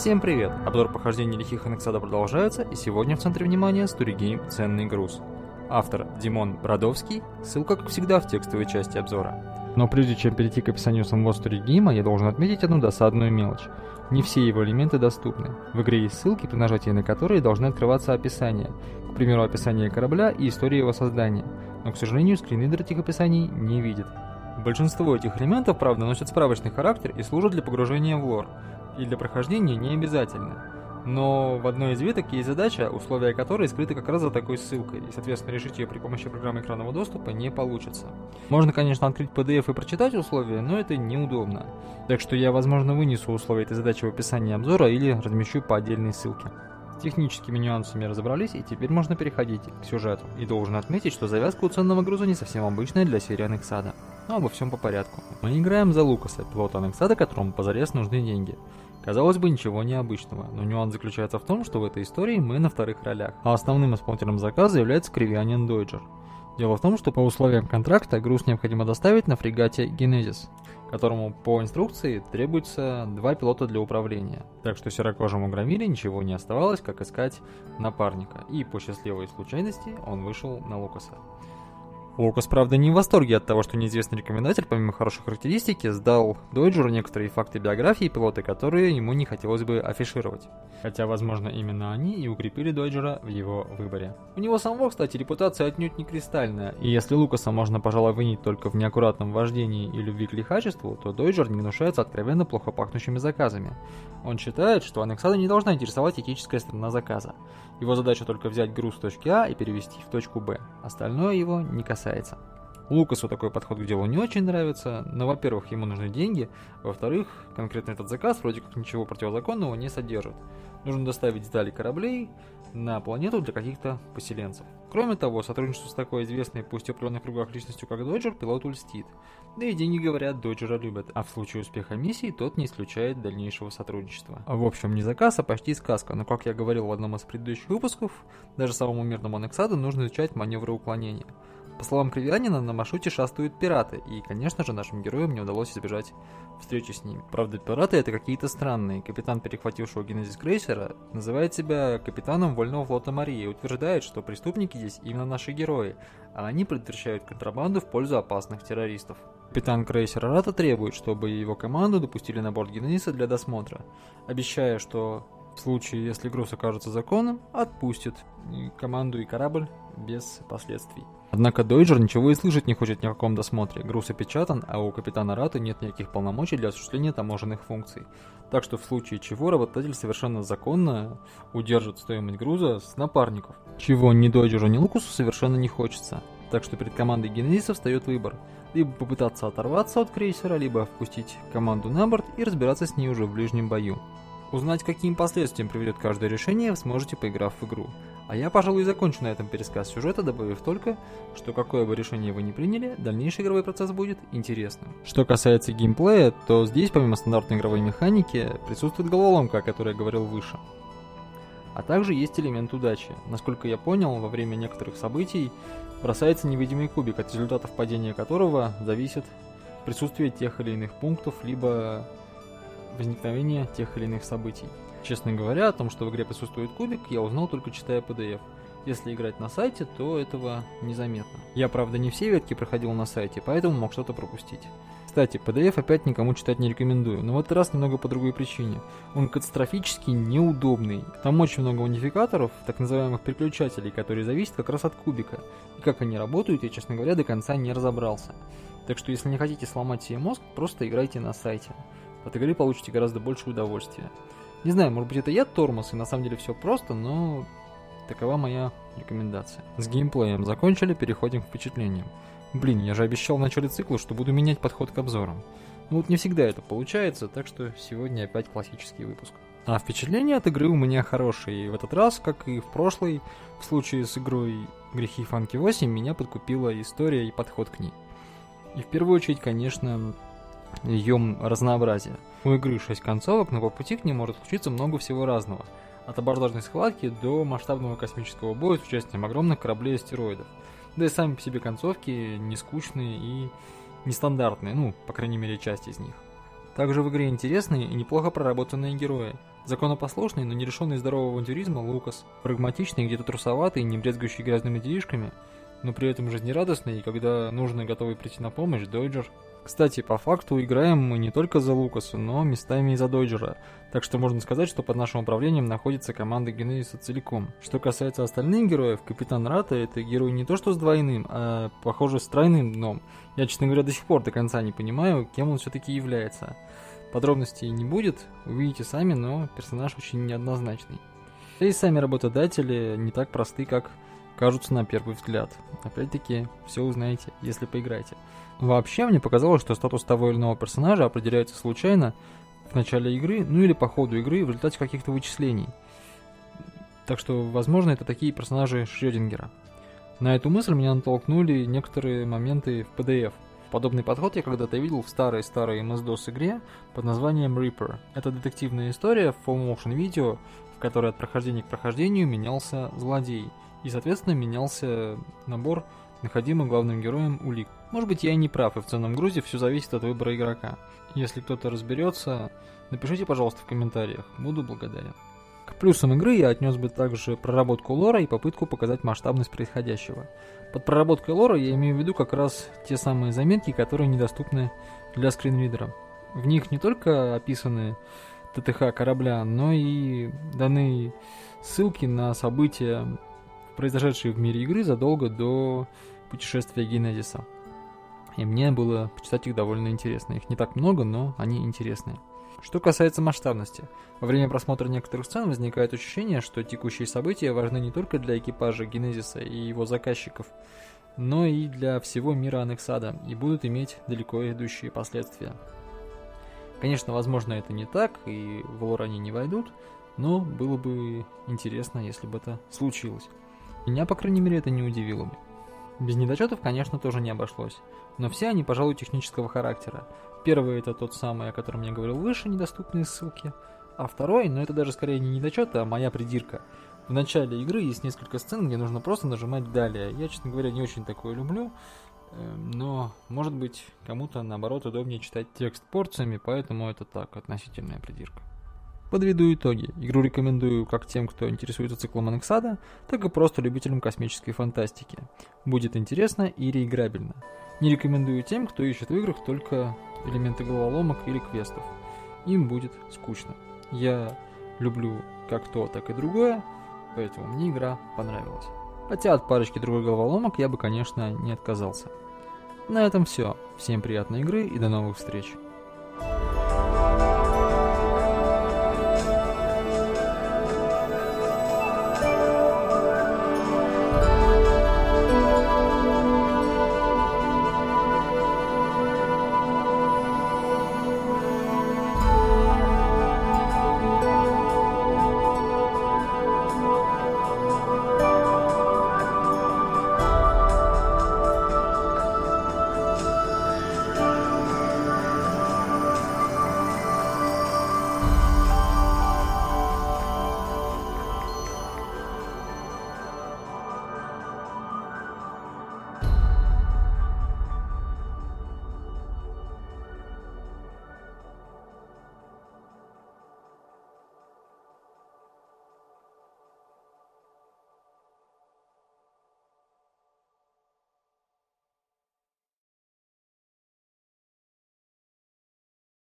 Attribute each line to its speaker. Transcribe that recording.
Speaker 1: Всем привет! Обзор похождений лихих Анексада продолжается, и сегодня в центре внимания Сторигейм «Ценный груз». Автор Димон Бродовский, ссылка, как всегда, в текстовой части обзора. Но прежде чем перейти к описанию самого Сторигейма, я должен отметить одну досадную мелочь. Не все его элементы доступны. В игре есть ссылки, при нажатии на которые должны открываться описания. К примеру, описание корабля и история его создания. Но, к сожалению, скринридер этих описаний не видит. Большинство этих элементов, правда, носят справочный характер и служат для погружения в лор, и для прохождения не обязательно. Но в одной из веток есть задача, условия которой скрыты как раз за такой ссылкой, и, соответственно, решить ее при помощи программы экранного доступа не получится. Можно, конечно, открыть PDF и прочитать условия, но это неудобно. Так что я, возможно, вынесу условия этой задачи в описании обзора или размещу по отдельной ссылке. Техническими нюансами разобрались, и теперь можно переходить к сюжету. И должен отметить, что завязка у ценного груза не совсем обычная для серии Анексада. Но обо всем по порядку. Мы играем за Лукаса, пилота Анексада, которому позарез нужны деньги. Казалось бы, ничего необычного, но нюанс заключается в том, что в этой истории мы на вторых ролях, а основным исполнителем заказа является Кривианин Дойджер. Дело в том, что по условиям контракта груз необходимо доставить на фрегате Генезис, которому по инструкции требуется два пилота для управления. Так что серокожему громиле ничего не оставалось, как искать напарника, и по счастливой случайности он вышел на Лукаса. Лукас, правда, не в восторге от того, что неизвестный рекомендатель, помимо хорошей характеристики, сдал Дойджеру некоторые факты биографии пилота, которые ему не хотелось бы афишировать. Хотя, возможно, именно они и укрепили Дойджера в его выборе. У него самого, кстати, репутация отнюдь не кристальная, и если Лукаса можно, пожалуй, винить только в неаккуратном вождении и любви к лихачеству, то Дойджер не гнушается откровенно плохо пахнущими заказами. Он считает, что Анексада не должна интересовать этическая сторона заказа. Его задача только взять груз с точки А и перевести в точку Б. Остальное его не касается. Лукасу такой подход к делу не очень нравится, но, во-первых, ему нужны деньги, во-вторых, конкретно этот заказ вроде как ничего противозаконного не содержит. Нужно доставить детали кораблей на планету для каких-то поселенцев. Кроме того, сотрудничество с такой известной, пусть и в кругах личностью, как Доджер, пилоту льстит. Да и деньги, говорят, Доджера любят, а в случае успеха миссии тот не исключает дальнейшего сотрудничества. В общем, не заказ, а почти сказка, но, как я говорил в одном из предыдущих выпусков, даже самому мирному Анексаду нужно изучать маневры уклонения. По словам Кривянина, на маршруте шастают пираты, и, конечно же, нашим героям не удалось избежать встречи с ними. Правда, пираты это какие-то странные. Капитан, перехватившего генезис крейсера, называет себя капитаном Вольного флота Марии и утверждает, что преступники здесь именно наши герои, а они предотвращают контрабанду в пользу опасных террористов. Капитан крейсера Рата требует, чтобы его команду допустили на борт Генезиса для досмотра, обещая, что в случае, если груз окажется законным, отпустит команду и корабль без последствий. Однако Дойджер ничего и слышать не хочет ни о каком досмотре. Груз опечатан, а у капитана Раты нет никаких полномочий для осуществления таможенных функций. Так что в случае чего работодатель совершенно законно удержит стоимость груза с напарников. Чего ни Дойджеру, ни Лукусу совершенно не хочется. Так что перед командой Генезиса встает выбор. Либо попытаться оторваться от крейсера, либо впустить команду на борт и разбираться с ней уже в ближнем бою. Узнать, каким последствиям приведет каждое решение, вы сможете, поиграв в игру. А я, пожалуй, закончу на этом пересказ сюжета, добавив только, что какое бы решение вы ни приняли, дальнейший игровой процесс будет интересным. Что касается геймплея, то здесь, помимо стандартной игровой механики, присутствует головоломка, о которой я говорил выше. А также есть элемент удачи. Насколько я понял, во время некоторых событий бросается невидимый кубик, от результатов падения которого зависит присутствие тех или иных пунктов, либо возникновения тех или иных событий. Честно говоря, о том, что в игре присутствует кубик, я узнал только читая PDF. Если играть на сайте, то этого незаметно. Я, правда, не все ветки проходил на сайте, поэтому мог что-то пропустить. Кстати, PDF опять никому читать не рекомендую, но в этот раз немного по другой причине. Он катастрофически неудобный. Там очень много унификаторов, так называемых переключателей, которые зависят как раз от кубика. И как они работают, я, честно говоря, до конца не разобрался. Так что, если не хотите сломать себе мозг, просто играйте на сайте. От игры получите гораздо больше удовольствия. Не знаю, может быть это я тормоз, и на самом деле все просто, но такова моя рекомендация. С геймплеем закончили, переходим к впечатлениям. Блин, я же обещал в начале цикла, что буду менять подход к обзорам. Ну вот не всегда это получается, так что сегодня опять классический выпуск. А впечатления от игры у меня хорошие, и в этот раз, как и в прошлый, в случае с игрой Грехи Фанки 8, меня подкупила история и подход к ней. И в первую очередь, конечно, ее разнообразие. У игры 6 концовок, но по пути к ним может случиться много всего разного. От абордажной схватки до масштабного космического боя с участием огромных кораблей и астероидов. Да и сами по себе концовки не скучные и нестандартные, ну, по крайней мере, часть из них. Также в игре интересные и неплохо проработанные герои. Законопослушный, но не лишенный здорового авантюризма Лукас. Прагматичный, где-то трусоватый, не брезгующий грязными делишками, но при этом жизнерадостный, и когда нужно и готовый прийти на помощь, Дойджер. Кстати, по факту играем мы не только за Лукаса, но местами и за Дойджера, так что можно сказать, что под нашим управлением находится команда Генезиса целиком. Что касается остальных героев, Капитан Рата это герой не то что с двойным, а похоже с тройным дном. Я, честно говоря, до сих пор до конца не понимаю, кем он все-таки является. Подробностей не будет, увидите сами, но персонаж очень неоднозначный. Да и сами работодатели не так просты, как кажутся на первый взгляд. Опять-таки, все узнаете, если поиграете. Вообще, мне показалось, что статус того или иного персонажа определяется случайно в начале игры, ну или по ходу игры в результате каких-то вычислений. Так что, возможно, это такие персонажи Шрёдингера. На эту мысль меня натолкнули некоторые моменты в PDF. Подобный подход я когда-то видел в старой-старой MS-DOS игре под названием Reaper. Это детективная история в full motion видео, в которой от прохождения к прохождению менялся злодей – и, соответственно, менялся набор находимых главным героем улик. Может быть, я и не прав, и в ценном грузе все зависит от выбора игрока. Если кто-то разберется, напишите, пожалуйста, в комментариях, буду благодарен. К плюсам игры я отнес бы также проработку лора и попытку показать масштабность происходящего. Под проработкой лора я имею в виду как раз те самые заметки, которые недоступны для скринридера. В них не только описаны ТТХ корабля, но и даны ссылки на события произошедшие в мире игры задолго до путешествия Генезиса. И мне было почитать их довольно интересно. Их не так много, но они интересные. Что касается масштабности, во время просмотра некоторых сцен возникает ощущение, что текущие события важны не только для экипажа Генезиса и его заказчиков, но и для всего мира Анексада и будут иметь далеко идущие последствия. Конечно, возможно, это не так, и в лор они не войдут, но было бы интересно, если бы это случилось. Меня, по крайней мере, это не удивило бы. Без недочетов, конечно, тоже не обошлось. Но все они, пожалуй, технического характера. Первый это тот самый, о котором я говорил выше, недоступные ссылки. А второй, но это даже скорее не недочет, а моя придирка. В начале игры есть несколько сцен, где нужно просто нажимать «Далее». Я, честно говоря, не очень такое люблю. Эм, но, может быть, кому-то, наоборот, удобнее читать текст порциями, поэтому это так, относительная придирка. Подведу итоги. Игру рекомендую как тем, кто интересуется циклом Анексада, так и просто любителям космической фантастики. Будет интересно и реиграбельно. Не рекомендую тем, кто ищет в играх только элементы головоломок или квестов. Им будет скучно. Я люблю как то, так и другое, поэтому мне игра понравилась. Хотя от парочки другой головоломок я бы, конечно, не отказался. На этом все. Всем приятной игры и до новых встреч.